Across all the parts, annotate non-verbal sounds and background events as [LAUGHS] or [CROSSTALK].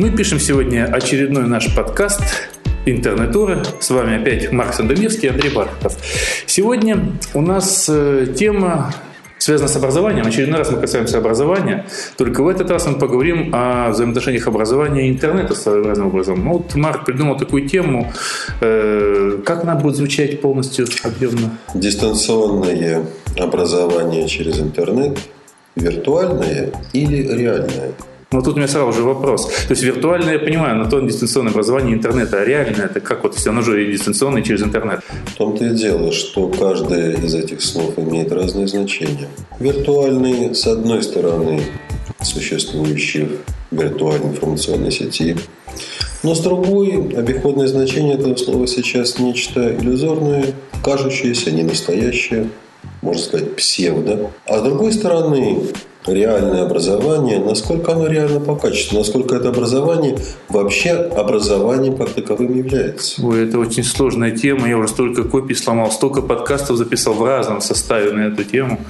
Мы пишем сегодня очередной наш подкаст интернет-туры. С вами опять Марк Сандомирский и Андрей Бархатов. Сегодня у нас э, тема связана с образованием. Очередной раз мы касаемся образования. Только в этот раз мы поговорим о взаимоотношениях образования и интернета своеобразным образом. Ну, вот Марк придумал такую тему. Э, как она будет звучать полностью объемно? Дистанционное образование через интернет виртуальное или реальное? Но тут у меня сразу же вопрос. То есть виртуальное я понимаю, но то дистанционное образование интернета, а реальное это как вот, если оно же и дистанционное через интернет? В том-то и дело, что каждое из этих слов имеет разные значения. Виртуальный, с одной стороны, существующий в виртуальной информационной сети, но с другой, обиходное значение этого слова сейчас нечто иллюзорное, кажущееся, не настоящее, можно сказать, псевдо. А с другой стороны, реальное образование, насколько оно реально по качеству, насколько это образование вообще образованием как таковым является. Ой, это очень сложная тема. Я уже столько копий сломал, столько подкастов записал в разном составе на эту тему.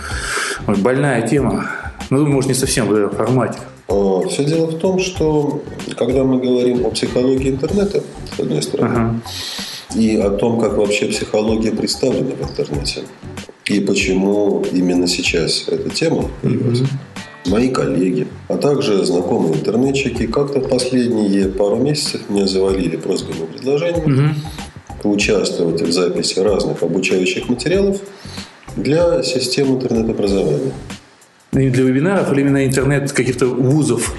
Ой, больная тема. Ну, может, не совсем в этом формате. А, Все дело в том, что когда мы говорим о психологии интернета, с одной стороны, ага. и о том, как вообще психология представлена в интернете, и почему именно сейчас эта тема появилась. Mm-hmm. Мои коллеги, а также знакомые интернетчики как-то последние пару месяцев меня завалили просьбами и предложениями mm-hmm. поучаствовать в записи разных обучающих материалов для систем интернет-образования. И для вебинаров или именно интернет каких-то вузов?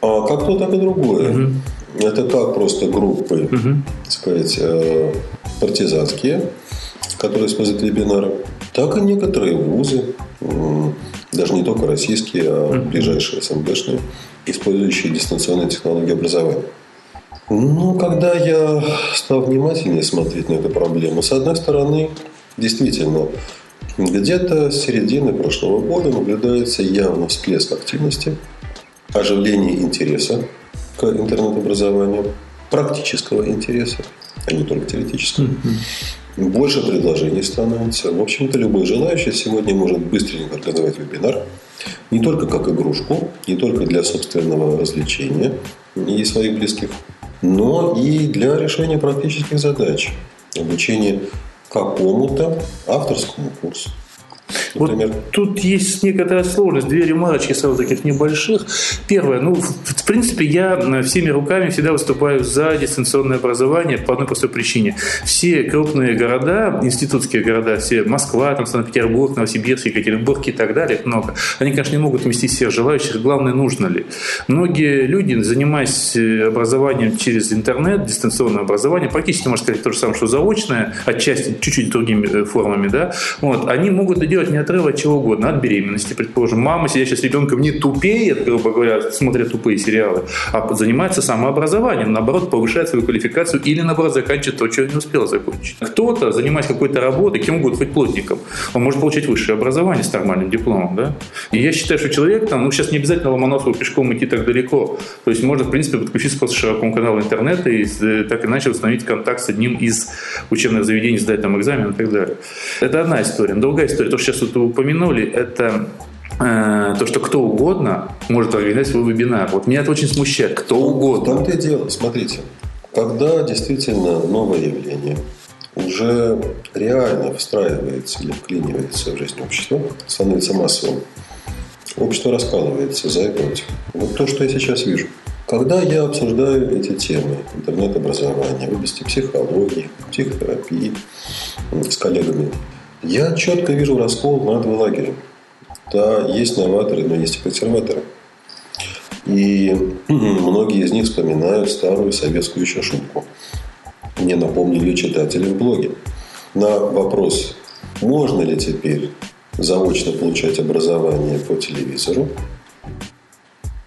А как то, так и другое. Угу. Это как просто группы, угу. так сказать, э, партизанские, которые используют вебинары так и некоторые вузы, даже не только российские, а ближайшие СНГшные, использующие дистанционные технологии образования. Ну, когда я стал внимательнее смотреть на эту проблему, с одной стороны, действительно, где-то с середины прошлого года наблюдается явно всплеск активности, оживление интереса к интернет-образованию, практического интереса, а не только теоретического. Mm-hmm больше предложений становится. В общем-то, любой желающий сегодня может быстренько организовать вебинар. Не только как игрушку, не только для собственного развлечения и своих близких, но и для решения практических задач. Обучение какому-то авторскому курсу. Например. Вот тут есть некоторая сложность, две ремарочки сразу таких небольших. Первое, ну, в принципе, я всеми руками всегда выступаю за дистанционное образование по одной простой причине. Все крупные города, институтские города, все Москва, там, Санкт-Петербург, Новосибирск, Екатеринбург и так далее, много, они, конечно, не могут вместить всех желающих, главное, нужно ли. Многие люди, занимаясь э, образованием через интернет, дистанционное образование, практически, можно сказать, то же самое, что заочное, отчасти чуть-чуть другими э, формами, да, вот, они могут это делать не отрыв от чего угодно, от беременности, предположим. Мама, сидящая с ребенком, не тупеет, грубо говоря, смотря тупые сериалы, а занимается самообразованием, наоборот, повышает свою квалификацию или, наоборот, заканчивает то, что не успел закончить. Кто-то, занимаясь какой-то работой, кем угодно, хоть плотником, он может получить высшее образование с нормальным дипломом, да? И я считаю, что человек там, ну, сейчас не обязательно Ломоносову пешком идти так далеко. То есть можно, в принципе, подключиться просто к широкому каналу интернета и э, так иначе установить контакт с одним из учебных заведений, сдать там экзамен и так далее. Это одна история. Другая история, то, что сейчас вот упомянули, это то, что кто угодно может организовать свой вебинар. Вот меня это очень смущает. Кто угодно. В том-то и дело. Смотрите, когда действительно новое явление уже реально встраивается или вклинивается в жизнь общества, становится массовым, общество раскалывается за и против. Вот то, что я сейчас вижу. Когда я обсуждаю эти темы интернет-образования в области психологии, психотерапии с коллегами, я четко вижу раскол на два лагеря. Да, есть новаторы, но есть и консерваторы. И [CLEARS THROAT] многие из них вспоминают старую советскую еще шутку. Мне напомнили читатели в блоге. На вопрос, можно ли теперь заочно получать образование по телевизору,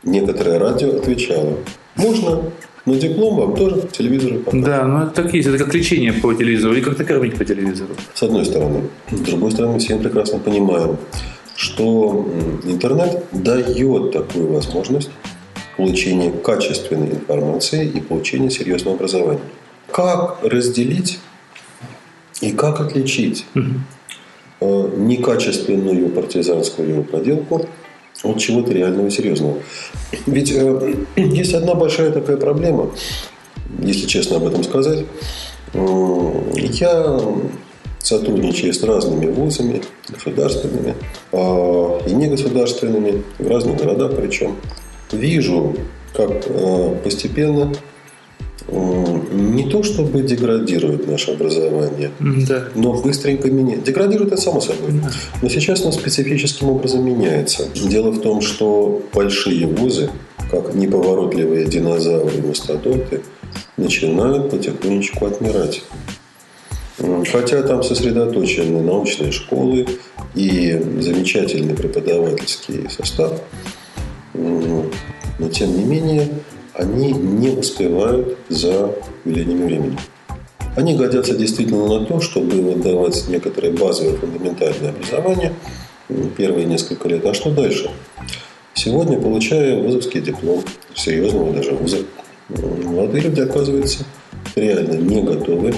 некоторое радио отвечало, можно, но диплом вам тоже телевизору показывают. Да, ну это так есть. Это как лечение по телевизору или как-то кормить по телевизору. С одной стороны. С другой стороны, мы все прекрасно понимаем, что интернет дает такую возможность получения качественной информации и получения серьезного образования. Как разделить и как отличить угу. некачественную партизанскую проделку от чего-то реального серьезного. Ведь э, [CLEARS THROAT] есть одна большая такая проблема, если честно об этом сказать. Я сотрудничая с разными вузами, государственными э, и негосударственными, в разных городах причем, вижу, как э, постепенно не то чтобы деградирует наше образование, да. но быстренько меняет. Деградирует это само собой. Да. Но сейчас оно специфическим образом меняется. Дело в том, что большие вузы, как неповоротливые динозавры и мастодонты, начинают потихонечку отмирать. Хотя там сосредоточены научные школы и замечательный преподавательский состав, но тем не менее они не успевают за велением времени. Они годятся действительно на то, чтобы выдавать некоторое базовое фундаментальное образование первые несколько лет. А что дальше? Сегодня, получая вузовский диплом, серьезного даже вуза, молодые люди, оказываются, реально не готовы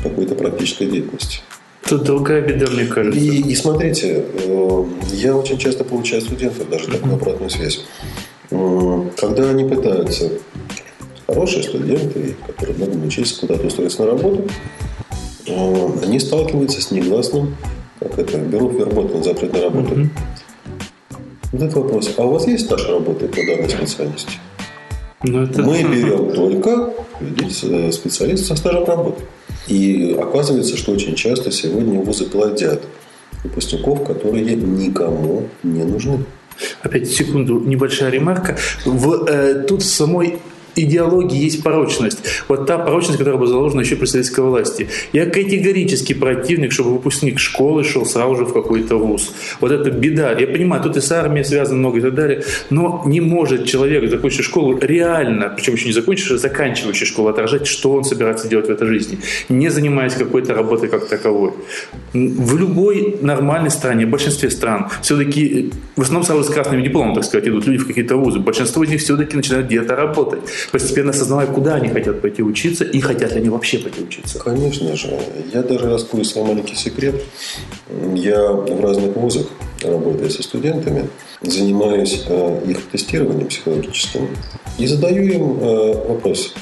какой-то практической деятельности. Тут другая беда, мне кажется. И, и смотрите, э, я очень часто получаю студентов даже такую обратную связь. Когда они пытаются, хорошие студенты, которые много учиться, куда-то устроиться на работу, э, они сталкиваются с негласным, как это, берут вербот на запрет на работу. Mm-hmm. Вот этот вопрос. А у вас есть стаж работы по данной специальности? Ну, это... Мы [LAUGHS] берем только специалистов со стажем работы. И оказывается, что очень часто сегодня вузы плодят выпускников, которые никому не нужны. Опять секунду, небольшая ремарка. В, э, тут в самой идеологии есть порочность. Вот та порочность, которая была заложена еще при советской власти. Я категорически противник, чтобы выпускник школы шел сразу же в какой-то вуз. Вот это беда. Я понимаю, тут и с армией связано много и так далее, но не может человек, закончивший школу, реально, причем еще не закончивший, а заканчивающий школу, отражать, что он собирается делать в этой жизни, не занимаясь какой-то работой как таковой. В любой нормальной стране, в большинстве стран, все-таки в основном сразу с красными дипломами, так сказать, идут люди в какие-то вузы. Большинство из них все-таки начинают где-то работать постепенно осознавая, куда они хотят пойти учиться и хотят ли они вообще пойти учиться. Конечно же. Я даже раскрою свой маленький секрет. Я в разных вузах, работая со студентами, занимаюсь э, их тестированием психологическим и задаю им э, вопрос.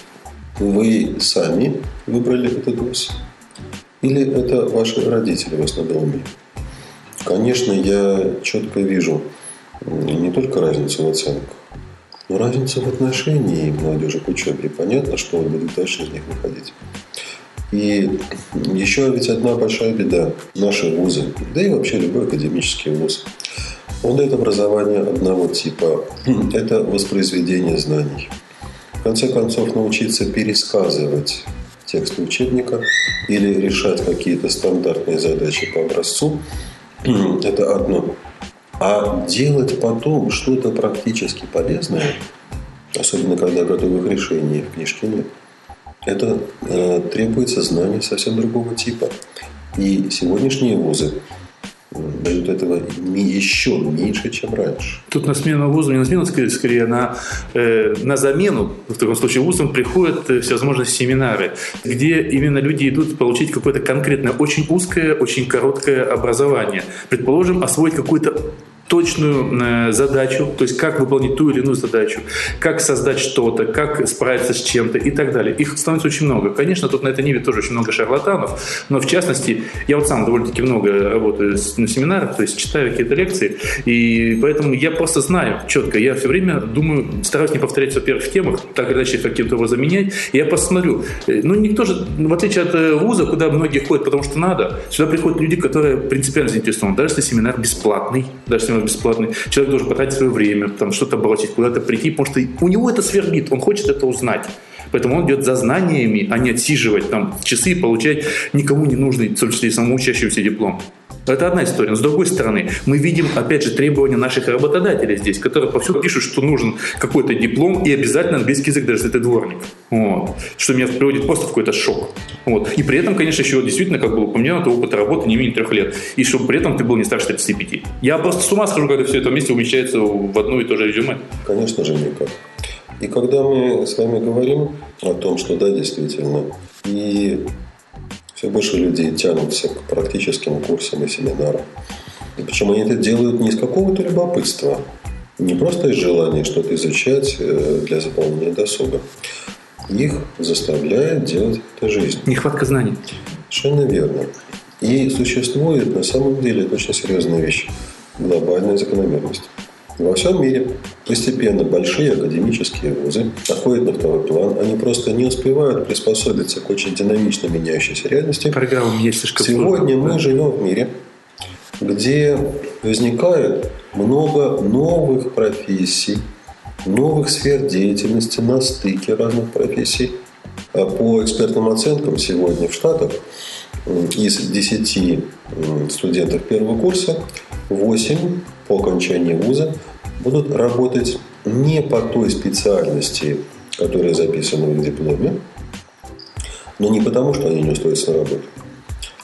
Вы сами выбрали этот вуз? Или это ваши родители вас надолбили? Конечно, я четко вижу не только разницу в оценках, но разница в отношении молодежи к учебе. Понятно, что он будет дальше из них выходить. И еще ведь одна большая беда. Наши вузы, да и вообще любой академический вуз, он дает образование одного типа. [CLEARS THROAT] Это воспроизведение знаний. В конце концов, научиться пересказывать тексты учебника или решать какие-то стандартные задачи по образцу [CLEARS THROAT] – это одно. А делать потом что-то практически полезное, особенно когда готовых решений в книжке нет, это э, требуется знание совсем другого типа. И сегодняшние вузы дают этого еще меньше, чем раньше. Тут на смену вузу, не на смену, скорее, скорее на, э, на замену, в таком случае, вузам приходят э, всевозможные семинары, где именно люди идут получить какое-то конкретное, очень узкое, очень короткое образование. Предположим, освоить какой-то точную э, задачу, то есть как выполнить ту или иную задачу, как создать что-то, как справиться с чем-то и так далее. Их становится очень много. Конечно, тут на этой ниве тоже очень много шарлатанов, но в частности, я вот сам довольно-таки много работаю на семинарах, то есть читаю какие-то лекции, и поэтому я просто знаю четко, я все время думаю, стараюсь не повторять, во-первых, в темах, так или иначе каким-то образом менять, и я посмотрю. Э, ну, никто же, в отличие от э, вуза, куда многие ходят, потому что надо, сюда приходят люди, которые принципиально заинтересованы. Даже если семинар бесплатный, даже если бесплатный. Человек должен потратить свое время, там что-то бросить, куда-то прийти, потому что у него это свербит, он хочет это узнать. Поэтому он идет за знаниями, а не отсиживать там часы и получать никому не нужный, в том числе и самому учащемуся диплом. Это одна история. Но с другой стороны, мы видим, опять же, требования наших работодателей здесь, которые повсюду пишут, что нужен какой-то диплом и обязательно английский язык, даже если ты дворник. Вот. Что меня приводит просто в какой-то шок. Вот. И при этом, конечно, еще действительно, как было упомянуто, опыт работы не менее трех лет. И чтобы при этом ты был не старше 35. Я просто с ума схожу, когда все это вместе умещается в одно и то же резюме. Конечно же, никак. И когда мы с вами говорим о том, что да, действительно, и все больше людей тянутся к практическим курсам и семинарам. И причем они это делают не из какого-то любопытства, Не просто из желания что-то изучать э, для заполнения досуга. Их заставляет делать это жизнь. Нехватка знаний. Совершенно верно. И существует на самом деле это очень серьезная вещь. Глобальная закономерность. Во всем мире постепенно большие академические вузы отходят на второй план. Они просто не успевают приспособиться к очень динамично меняющейся реальности. Программа есть слишком Сегодня мы живем в мире, где возникает много новых профессий, новых сфер деятельности на стыке разных профессий. А по экспертным оценкам сегодня в Штатах из 10 студентов первого курса 8 по окончании вуза будут работать не по той специальности, которая записана в их дипломе, но не потому, что они не устроятся на работу,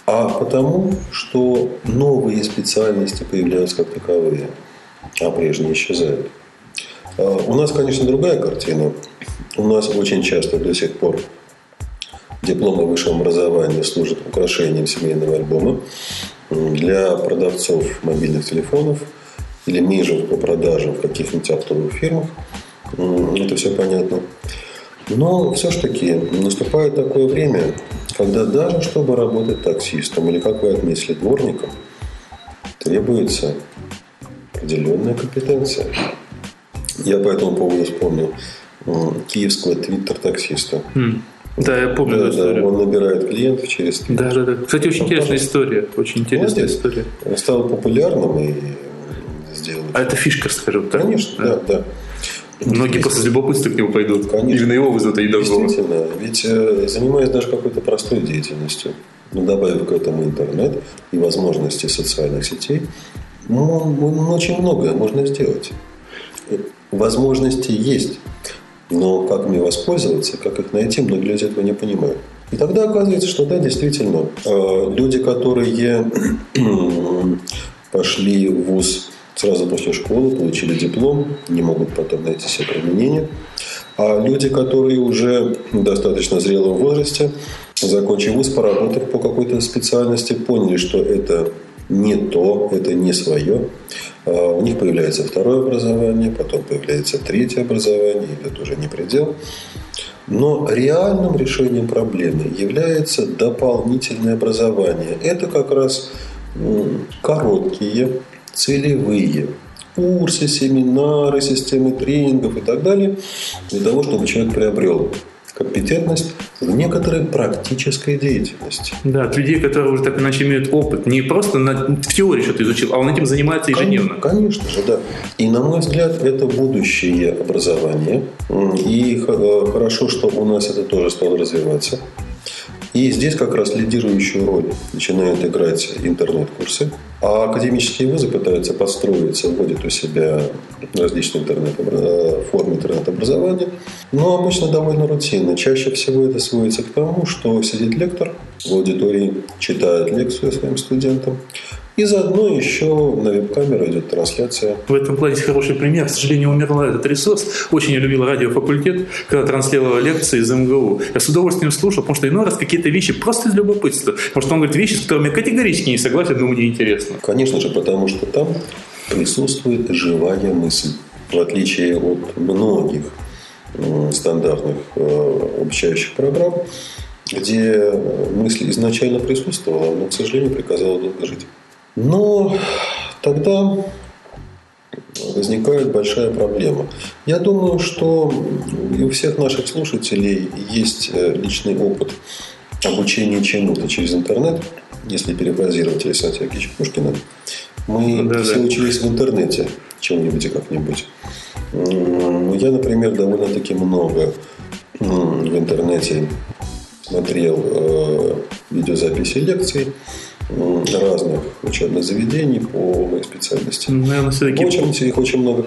а потому, что новые специальности появляются как таковые, а прежние исчезают. А, у нас, конечно, другая картина. У нас очень часто до сих пор дипломы высшего образования служат украшением семейного альбома для продавцов мобильных телефонов или менеджеров по продажам в каких-нибудь оптовых фирмах. Это все понятно. Но все-таки наступает такое время, когда даже чтобы работать таксистом или, как вы отметили, дворником, требуется определенная компетенция. Я по этому поводу вспомнил киевского твиттер-таксиста. Mm. Да, я помню да, да, Он набирает клиентов через Твиттер. Да, да, да. Кстати, очень интересная история. Очень интересная Молодец. история. Он стал популярным и сделал. А это фишка, скажем так. Конечно, да, да. да. Многие просто с любопытства к нему пойдут. Конечно. Именно его вызовут, а не. Действительно. Ведь э, занимаясь даже какой-то простой деятельностью, ну, добавив к этому интернет и возможности социальных сетей, ну, ну очень многое можно сделать. Возможности есть. Но как ими воспользоваться, как их найти, многие люди этого не понимают. И тогда оказывается, что да, действительно, э, люди, которые [CLEARS THROAT] пошли в ВУЗ сразу после школы, получили диплом, не могут потом найти себе применение. А люди, которые уже достаточно зрелом возрасте, закончив вуз, поработав по какой-то специальности, поняли, что это не то, это не свое. А у них появляется второе образование, потом появляется третье образование, это уже не предел. Но реальным решением проблемы является дополнительное образование. Это как раз короткие, целевые курсы, семинары, системы тренингов и так далее, для того, чтобы человек приобрел компетентность в некоторой практической деятельности. Да, от людей, которые уже так иначе имеют опыт. Не просто на, в теории что-то изучил, а он этим занимается ежедневно. Конечно, же, да. И, на мой взгляд, это будущее образование. И э, хорошо, что у нас это тоже стало развиваться. И здесь как раз лидирующую роль начинают играть интернет-курсы. А академические вузы пытаются подстроиться, вводят у себя различные интернет формы интернет-образования. Но обычно довольно рутинно. Чаще всего это сводится к тому, что сидит лектор в аудитории, читает лекцию своим студентам, и заодно еще на веб-камеру идет трансляция. В этом плане есть хороший пример. К сожалению, умерла этот ресурс. Очень я любил радиофакультет, когда транслировал лекции из МГУ. Я с удовольствием слушал, потому что иной раз какие-то вещи просто из любопытства. Потому что он говорит вещи, с которыми я категорически не согласен, но мне интересно. Конечно же, потому что там присутствует живая мысль. В отличие от многих стандартных э, обучающих программ, где мысль изначально присутствовала, но, к сожалению, приказала долго жить. Но тогда возникает большая проблема. Я думаю, что и у всех наших слушателей есть э, личный опыт обучения чему-то через интернет, если перефразировать Александра Сергеевича Пушкина. Мы да, все да. учились в интернете чему-нибудь и как-нибудь. Я, например, довольно-таки много в интернете смотрел э, видеозаписи лекций разных учебных заведений по моей специальности. Наверное, все-таки... Очень, их очень много.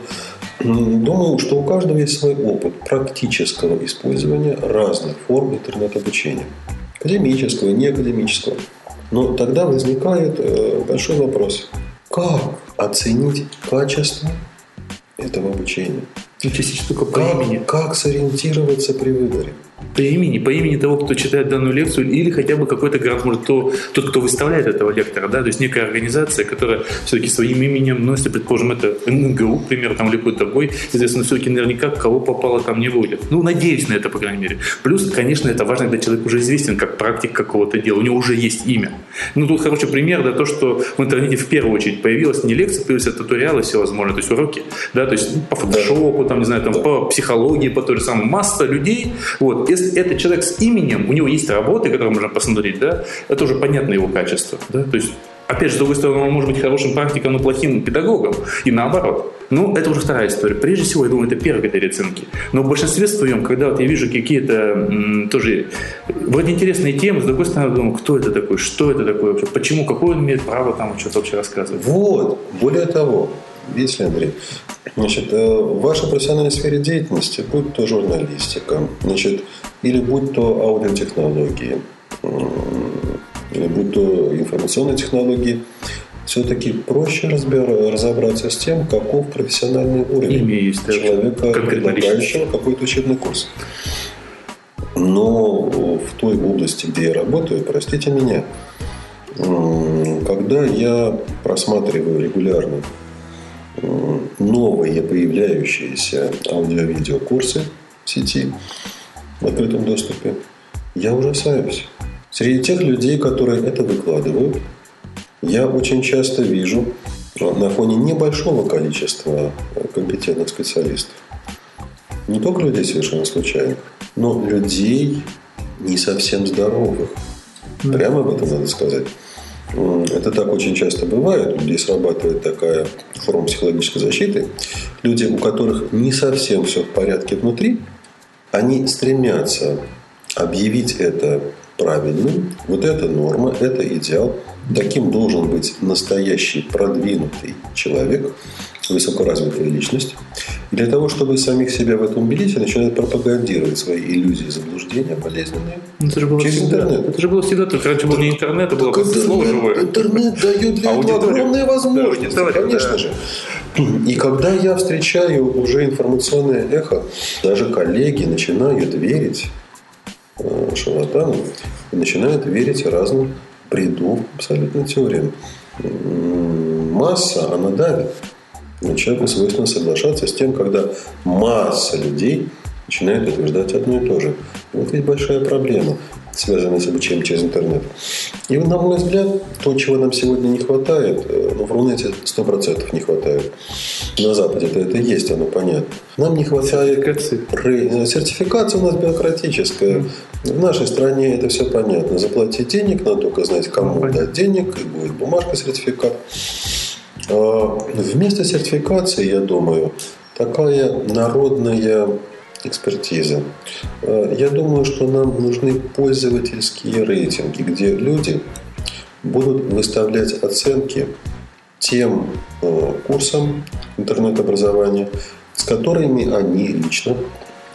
Думаю, что у каждого есть свой опыт практического использования разных форм интернет-обучения. Академического, неакадемического. Но тогда возникает э, большой вопрос. Как оценить качество этого обучения? Ну, только по как, имени. Как сориентироваться при выборе? По имени, по имени того, кто читает данную лекцию, или хотя бы какой-то грант, может, то, тот, кто выставляет этого лектора, да, то есть некая организация, которая все-таки своим именем, ну, если, предположим, это НГУ, например, там, или какой-то другой, соответственно, все-таки наверняка кого попало там не будет. Ну, надеюсь на это, по крайней мере. Плюс, конечно, это важно, когда человек уже известен как практик какого-то дела, у него уже есть имя. Ну, тут хороший пример, да, то, что в интернете в первую очередь появилась не лекция, появились а туториалы всевозможные, то есть уроки, да, то есть по фотошопу, там, не знаю, там, по психологии, по той же самой, масса людей, вот, если это человек с именем, у него есть работы, которые можно посмотреть, да, это уже понятно его качество, да, то есть Опять же, с другой стороны, он может быть хорошим практиком, но плохим педагогом. И наоборот. Ну, это уже вторая история. Прежде всего, я думаю, это первый критерий оценки. Но в большинстве своем, когда вот я вижу какие-то тоже вроде интересные темы, с другой стороны, думаю, кто это такой, что это такое почему, какое он имеет право там что-то вообще рассказывать. Вот. Более того, видите, Андрей, значит, э, в вашей профессиональной сфере деятельности, будь то журналистика, значит, или будь то аудиотехнологии, или будь то информационные технологии, все-таки проще разбира, разобраться с тем, каков профессиональный уровень есть, человека, предлагающего какой-то учебный курс. Но в той области, где я работаю, простите меня, когда я просматриваю регулярно новые появляющиеся аудио-видео курсы в сети в открытом доступе, я ужасаюсь. Среди тех людей, которые это выкладывают, я очень часто вижу на фоне небольшого количества компетентных специалистов, не только людей совершенно случайных, но людей не совсем здоровых. Прямо об этом надо сказать. Это так очень часто бывает. У людей срабатывает такая форма психологической защиты. Люди, у которых не совсем все в порядке внутри, они стремятся объявить это правильным. Вот это норма, это идеал. Таким должен быть настоящий продвинутый человек, высокоразвитая личность. И для того, чтобы самих себя в этом убедить, они начинают пропагандировать свои иллюзии, заблуждения болезненные ну, это же было через всегда. интернет. Это же было всегда, только раньше был не интернет, это было просто слово живое. Интернет дает для этого огромные возможности, да, конечно да. же. И когда я встречаю уже информационное эхо, даже коллеги начинают верить Э, начинают верить разным бреду абсолютно теориям. Масса, она давит. Но человеку свойственно соглашаться с тем, когда масса людей начинает утверждать одно и то же. Вот ведь большая проблема связанные с обучением через интернет. И, на мой взгляд, то, чего нам сегодня не хватает, э, ну, в Рунете 100% не хватает. На Западе это, это есть, оно понятно. Нам не хватает... Сертификации. Сертификация у нас бюрократическая. В нашей стране это все понятно. Заплатить денег, надо только знать, кому понятно. дать денег, и будет бумажка, сертификат. А, вместо сертификации, я думаю, такая народная экспертизы. Э, я думаю, что нам нужны пользовательские рейтинги, где люди будут выставлять оценки тем э, курсам интернет-образования, с которыми они лично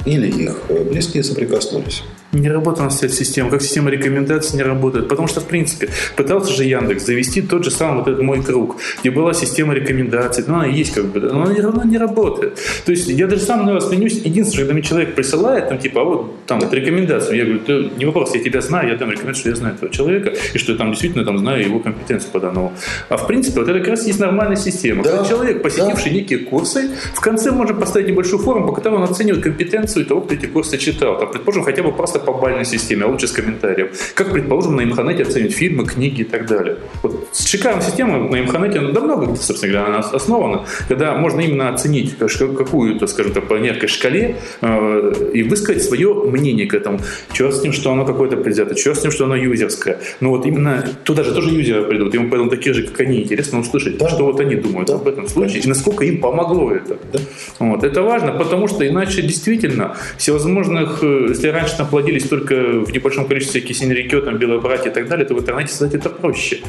или их близкие соприкоснулись. Не нас вся система, как система рекомендаций не работает. Потому что, в принципе, пытался же Яндекс завести тот же самый вот этот мой круг, где была система рекомендаций. Ну, она есть как бы, но она, она не работает. То есть я даже сам на вас ленюсь. Единственное, когда мне человек присылает, там, типа, а вот там вот, рекомендацию, я говорю, не вопрос, я тебя знаю, я там рекомендую, что я знаю этого человека, и что я там действительно там знаю его компетенцию по данному. А в принципе, вот это как раз есть нормальная система. Да. Когда человек, посетивший да. некие курсы, в конце можно поставить небольшую форму, по которой он оценивает компетенцию того, кто эти курсы читал. Там, предположим, хотя бы просто по бальной системе, а лучше с комментарием. Как, предположим, на Имханете оценить фильмы, книги и так далее. Вот шикарная система на Имханете, она давно, собственно говоря, она основана, когда можно именно оценить какую-то, скажем так, по некой шкале э, и высказать свое мнение к этому. Черт с ним, что оно какое-то предвзято, черт с ним, что оно юзерское. Но вот именно туда же тоже юзеры придут, ему поэтому такие же, как они, интересно услышать, да. что вот они думают да. об этом случае и насколько им помогло это. Да. Вот. Это важно, потому что иначе действительно всевозможных, э, если раньше там плодились только в небольшом количестве кисень там, белобратья и так далее, то в интернете создать это проще.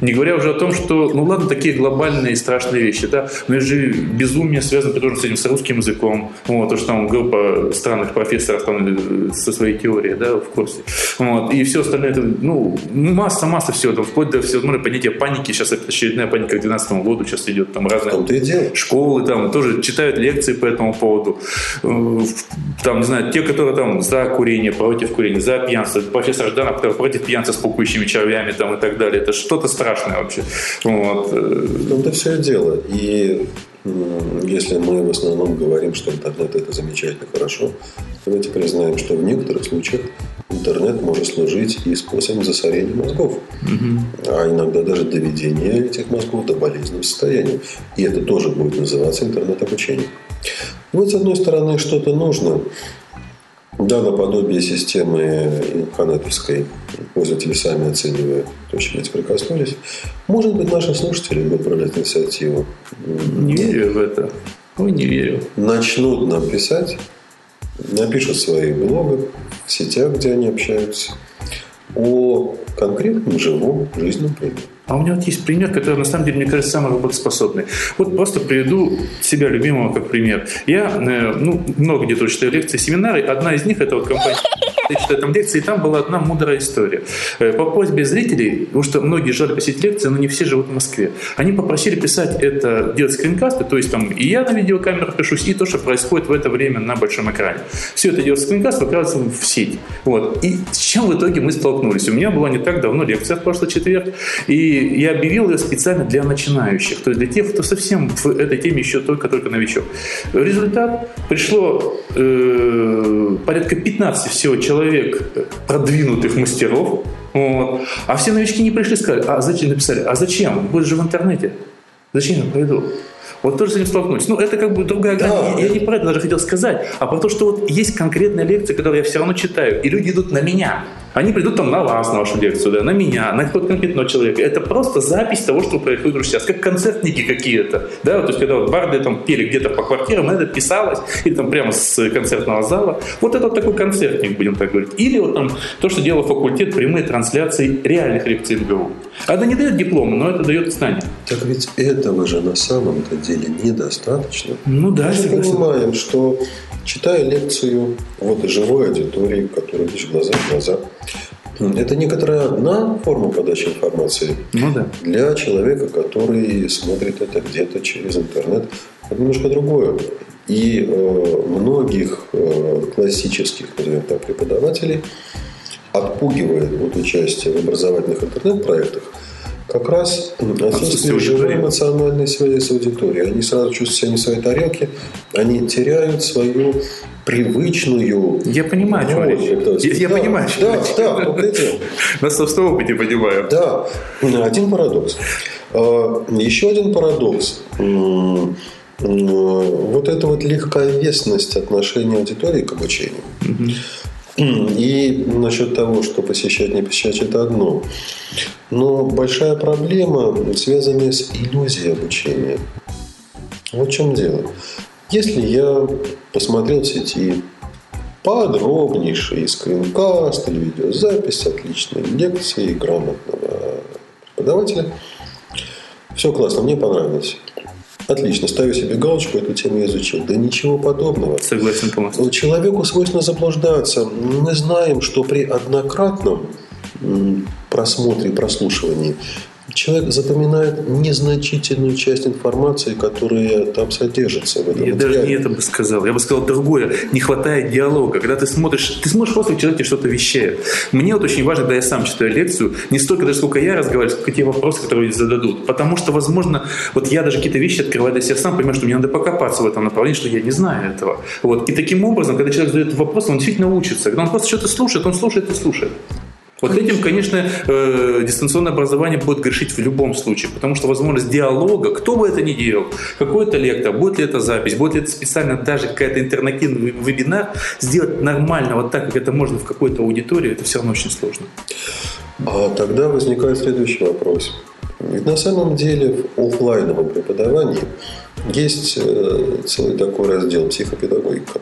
Не говоря уже о том, что, ну ладно, такие глобальные страшные вещи, да, но это же безумие связано тоже с этим, с русским языком, вот, то, что там группа странных профессоров там, со своей теорией, да, в курсе, вот, и все остальное, это, ну, масса-масса всего, там, вплоть до всевозможного понятия паники, сейчас очередная паника к 2012 году, сейчас идет там разные школы, там, тоже читают лекции по этому поводу, э, там, не знаю, те, которые там за курение, против курения, за пьянство, профессор Жданов, который против пьянства с пукающими червями, там, и так далее, это что-то страшное вообще. Вот. Ну, это все дело. И если мы в основном говорим, что интернет это замечательно, хорошо, давайте признаем, что в некоторых случаях интернет может служить и способом засорения мозгов, угу. а иногда даже доведения этих мозгов до болезненного состояния. И это тоже будет называться интернет-обучением. Вот с одной стороны что-то нужно, да, наподобие системы инханетовской пользователи сами оценивают то, чем эти прикоснулись. Может быть, наши слушатели будут проявлять инициативу. Не верю в это. Ой, не верю. Начнут нам писать, напишут свои блоги в сетях, где они общаются, о конкретном живом жизненном примере. А у меня вот есть пример, который на самом деле, мне кажется, самый работоспособный. Вот просто приведу себя любимого как пример. Я э, ну, много где-то читаю лекции, семинары. Одна из них – это вот компания я читаю там лекции, и там была одна мудрая история. Э, по просьбе зрителей, потому что многие жали посетить лекции, но не все живут в Москве, они попросили писать это, делать скринкасты, то есть там и я на видеокамеру пишусь, и то, что происходит в это время на большом экране. Все это делать скринкаст, выкладывается в сеть. Вот. И с чем в итоге мы столкнулись? У меня была не так давно лекция в прошлый четверг, и я объявил ее специально для начинающих, то есть для тех, кто совсем в этой теме еще только-только новичок. Результат пришло э, порядка 15 всего человек продвинутых мастеров, вот. А все новички не пришли сказали, а зачем написали, а зачем? Будет же в интернете. Зачем я пойду? Вот тоже с этим столкнусь. Ну, это как бы другая грань. Да. Я, я не про это даже хотел сказать, а про то, что вот есть конкретные лекции, которые я все равно читаю, и люди идут на меня. Они придут там на вас, на вашу лекцию, да, на меня, на какого-то конкретного человека. Это просто запись того, что происходит сейчас, как концертники какие-то. Да, то есть, когда вот барды там пели где-то по квартирам, это писалось, или там прямо с концертного зала. Вот это вот такой концертник, будем так говорить. Или вот там то, что делал факультет, прямые трансляции реальных лекций МГУ. Это не дает диплома, но это дает знания. Так ведь этого же на самом-то деле недостаточно. Ну да, Мы понимаем, что читая лекцию вот живой аудитории, которая видишь глаза в глаза, это некоторая одна форма подачи информации ну, да. для человека, который смотрит это где-то через интернет. Это немножко другое. И э, многих э, классических, назовем так, преподавателей отпугивает вот участие в образовательных интернет-проектах как раз отсутствие живой эмоциональной связи с аудиторией. Они сразу чувствуют себя не в своей тарелке, они теряют свою привычную... Я понимаю, о чем речь. Я, я да, понимаю, о чем да, речь. Да. На собственном опыте понимаю. Да, один парадокс. А, еще один парадокс. Вот эта вот легковесность отношения аудитории к обучению. И насчет того, что посещать, не посещать, это одно. Но большая проблема связана с иллюзией обучения. Вот в чем дело. Если я посмотрел в сети подробнейший скринкаст или видеозапись отличной лекции грамотного преподавателя, все классно, мне понравилось. Отлично, ставлю себе галочку, эту тему я изучил. Да ничего подобного. Согласен полностью. Человеку свойственно заблуждаться. Мы знаем, что при однократном просмотре, прослушивании человек запоминает незначительную часть информации, которая там содержится в этом Я материале. даже не это бы сказал. Я бы сказал другое. Не хватает диалога. Когда ты смотришь, ты смотришь просто, человек тебе что-то вещает. Мне вот очень важно, когда я сам читаю лекцию, не столько даже сколько я разговариваю, сколько те вопросы, которые зададут. Потому что, возможно, вот я даже какие-то вещи открываю для себя сам, понимаю, что мне надо покопаться в этом направлении, что я не знаю этого. Вот. И таким образом, когда человек задает вопрос, он действительно учится. Когда он просто что-то слушает, он слушает и слушает. Вот этим, конечно, э, дистанционное образование будет грешить в любом случае, потому что возможность диалога, кто бы это ни делал, какой это лектор, будет ли это запись, будет ли это специально даже какая-то интернативный вебинар, сделать нормально, вот так, как это можно в какой-то аудитории, это все равно очень сложно. А тогда возникает следующий вопрос. Ведь на самом деле в офлайновом преподавании есть э, целый такой раздел психопедагогика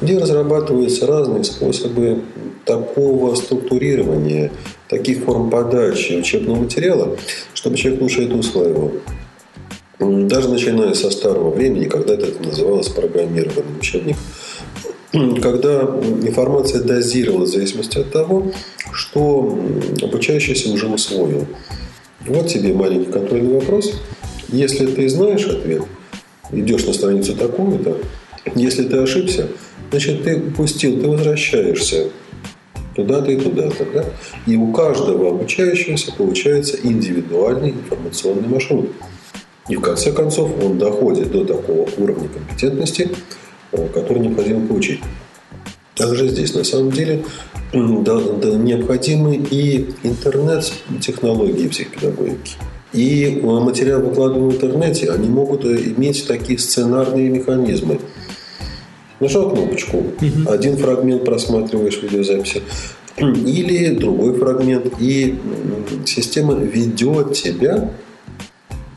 где разрабатываются разные способы такого структурирования таких форм подачи учебного материала, чтобы человек лучше это усваивал. Даже начиная со старого времени, когда это называлось программированный учебник, когда информация дозировалась в зависимости от того, что обучающийся уже усвоил. Вот тебе маленький контрольный вопрос. Если ты знаешь ответ, идешь на страницу такую-то, если ты ошибся, значит, ты упустил, ты возвращаешься туда-то и туда-то. Да? И у каждого обучающегося получается индивидуальный информационный маршрут. И в конце концов он доходит до такого уровня компетентности, э, который необходимо получить. Также здесь на самом деле да, да, необходимы и интернет-технологии психопедагогики. И материал, выкладываемый в интернете, они могут э, иметь такие сценарные механизмы. Нажал кнопочку, угу. один фрагмент просматриваешь видеозаписи, или другой фрагмент, и система ведет тебя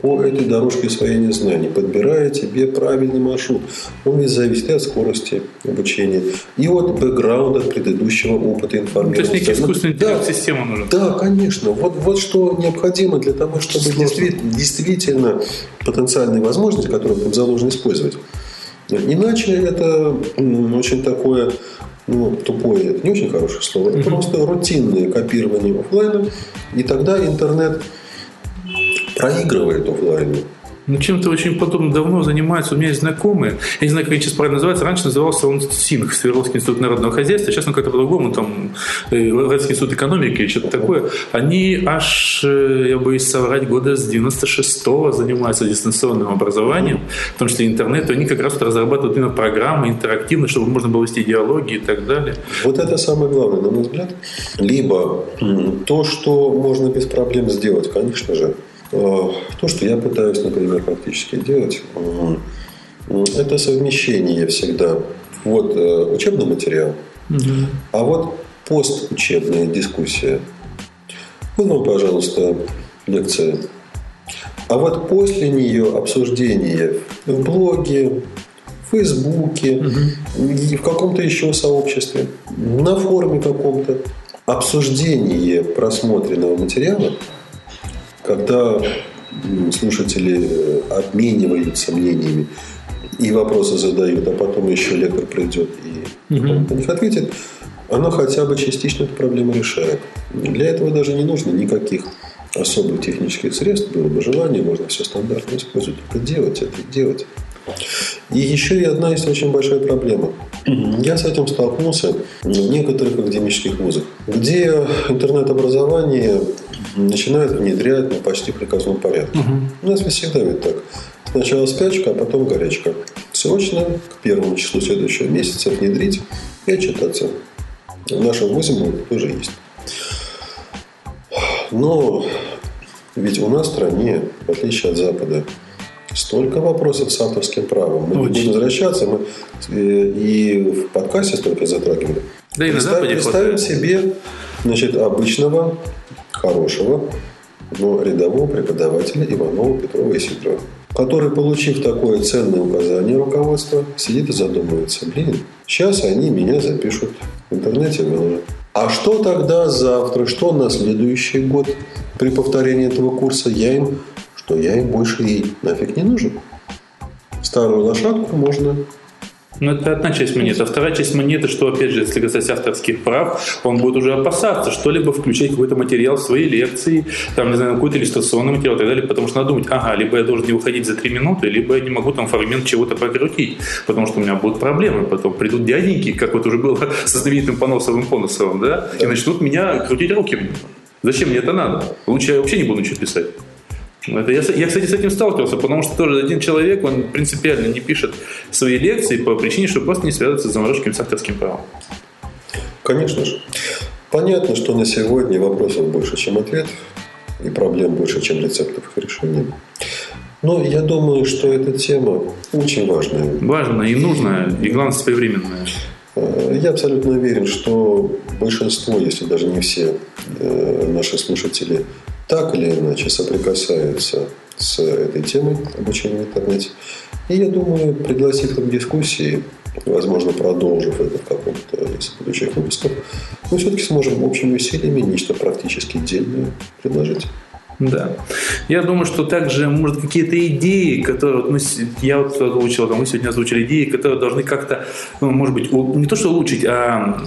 по этой дорожке освоения знаний, подбирая тебе правильный маршрут. Он ведь зависит от скорости обучения, и от бэкграунда, от предыдущего опыта информации. То есть, некий искусственный интеллект да, система нужен. Да, конечно. Вот, вот что необходимо для того, чтобы действительно, действительно потенциальные возможности, которые там заложено использовать. Иначе это очень такое ну, тупое, это не очень хорошее слово, это просто рутинное копирование офлайна, и тогда интернет проигрывает офлайну. Ну, чем-то очень подобно давно занимается. У меня есть знакомые, я не знаю, как они сейчас правильно называется. Раньше назывался он СИНГ, Свердловский институт народного хозяйства. Сейчас он как-то по-другому, там, э, Уральский институт экономики что-то такое. Они аж, э, я боюсь соврать, года с 96-го занимаются дистанционным образованием, в том числе интернет. Они как раз вот разрабатывают именно программы интерактивно, чтобы можно было вести диалоги и так далее. Вот это самое главное, на мой взгляд. Либо то, что можно без проблем сделать, конечно же, то, что я пытаюсь, например, фактически делать, э, это совмещение всегда. Вот э, учебный материал, угу. а вот постучебная дискуссия. Вот вам, пожалуйста, лекция. А вот после нее обсуждение в блоге, в Фейсбуке, угу. в каком-то еще сообществе, на форуме каком-то. Обсуждение просмотренного материала – когда слушатели э, обмениваются мнениями и вопросы задают, а потом еще лектор придет и угу. на них ответит, оно хотя бы частично эту проблему решает. Для этого даже не нужно никаких особых технических средств, было бы желание, можно все стандартно использовать, только делать это, делать. И еще и одна есть очень большая проблема. Я с этим столкнулся в некоторых академических вузах, где интернет-образование начинают внедрять ну, почти в приказном порядке. Угу. У нас ведь всегда ведь так. Сначала спячка, а потом горячка. Срочно к первому числу следующего месяца внедрить и отчитаться. В нашем вузе тоже есть. Но ведь у нас в стране, в отличие от Запада, столько вопросов с авторским правом. Мы Очень. не будем возвращаться, мы э, и в подкасте столько затрагивали. Да и на Западе Представим себе значит, обычного хорошего, но рядового преподавателя Иванова, Петрова и который, получив такое ценное указание руководства, сидит и задумывается, блин, сейчас они меня запишут в интернете выложат. А что тогда завтра, что на следующий год при повторении этого курса я им, что я им больше и нафиг не нужен. Старую лошадку можно ну, это одна часть монеты. А вторая часть монеты, что, опять же, если касается авторских прав, он будет уже опасаться что-либо включать какой-то материал в свои лекции, там, не знаю, какой-то иллюстрационный материал и так далее, потому что надо думать, ага, либо я должен не выходить за три минуты, либо я не могу там фрагмент чего-то прокрутить, потому что у меня будут проблемы. Потом придут дяденьки, как вот уже было [LAUGHS] со знаменитым Поносовым Поносовым, да, и начнут меня крутить руки. Зачем мне это надо? Лучше я вообще не буду ничего писать. Это я, я, кстати, с этим сталкивался, потому что тоже один человек, он принципиально не пишет свои лекции по причине, что просто не связывается с заморочками с авторским правом. Конечно же. Понятно, что на сегодня вопросов больше, чем ответ, и проблем больше, чем рецептов их решения. Но я думаю, что эта тема очень важная. Важная и нужная, и главное, своевременная. Э, я абсолютно уверен, что большинство, если даже не все э, наши слушатели так или иначе соприкасаются с этой темой обучения в интернете. И я думаю, пригласив их к дискуссии возможно, продолжив это в каком-то из будущих выпусков, мы все-таки сможем общими усилиями нечто практически дельное предложить. Да. Я думаю, что также, может, какие-то идеи, которые мы, я вот озвучил, мы сегодня озвучили идеи, которые должны как-то, ну, может быть, не то что улучшить, а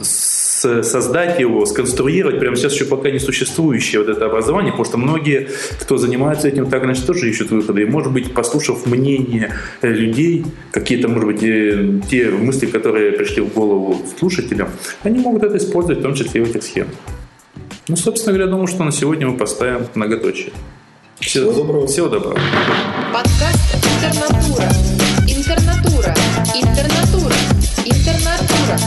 создать его, сконструировать прямо сейчас еще пока не существующее вот это образование, потому что многие, кто занимается этим, так иначе тоже ищут выходы. И, может быть, послушав мнение людей, какие-то, может быть, э, те мысли, которые пришли в голову слушателям, они могут это использовать, в том числе и в этих схемах. Ну, собственно говоря, думаю, что на сегодня мы поставим многоточие. Всего, Всего доброго. Всего доброго. Подкаст Интернатура. Интернатура. Интернатура. Интернатура.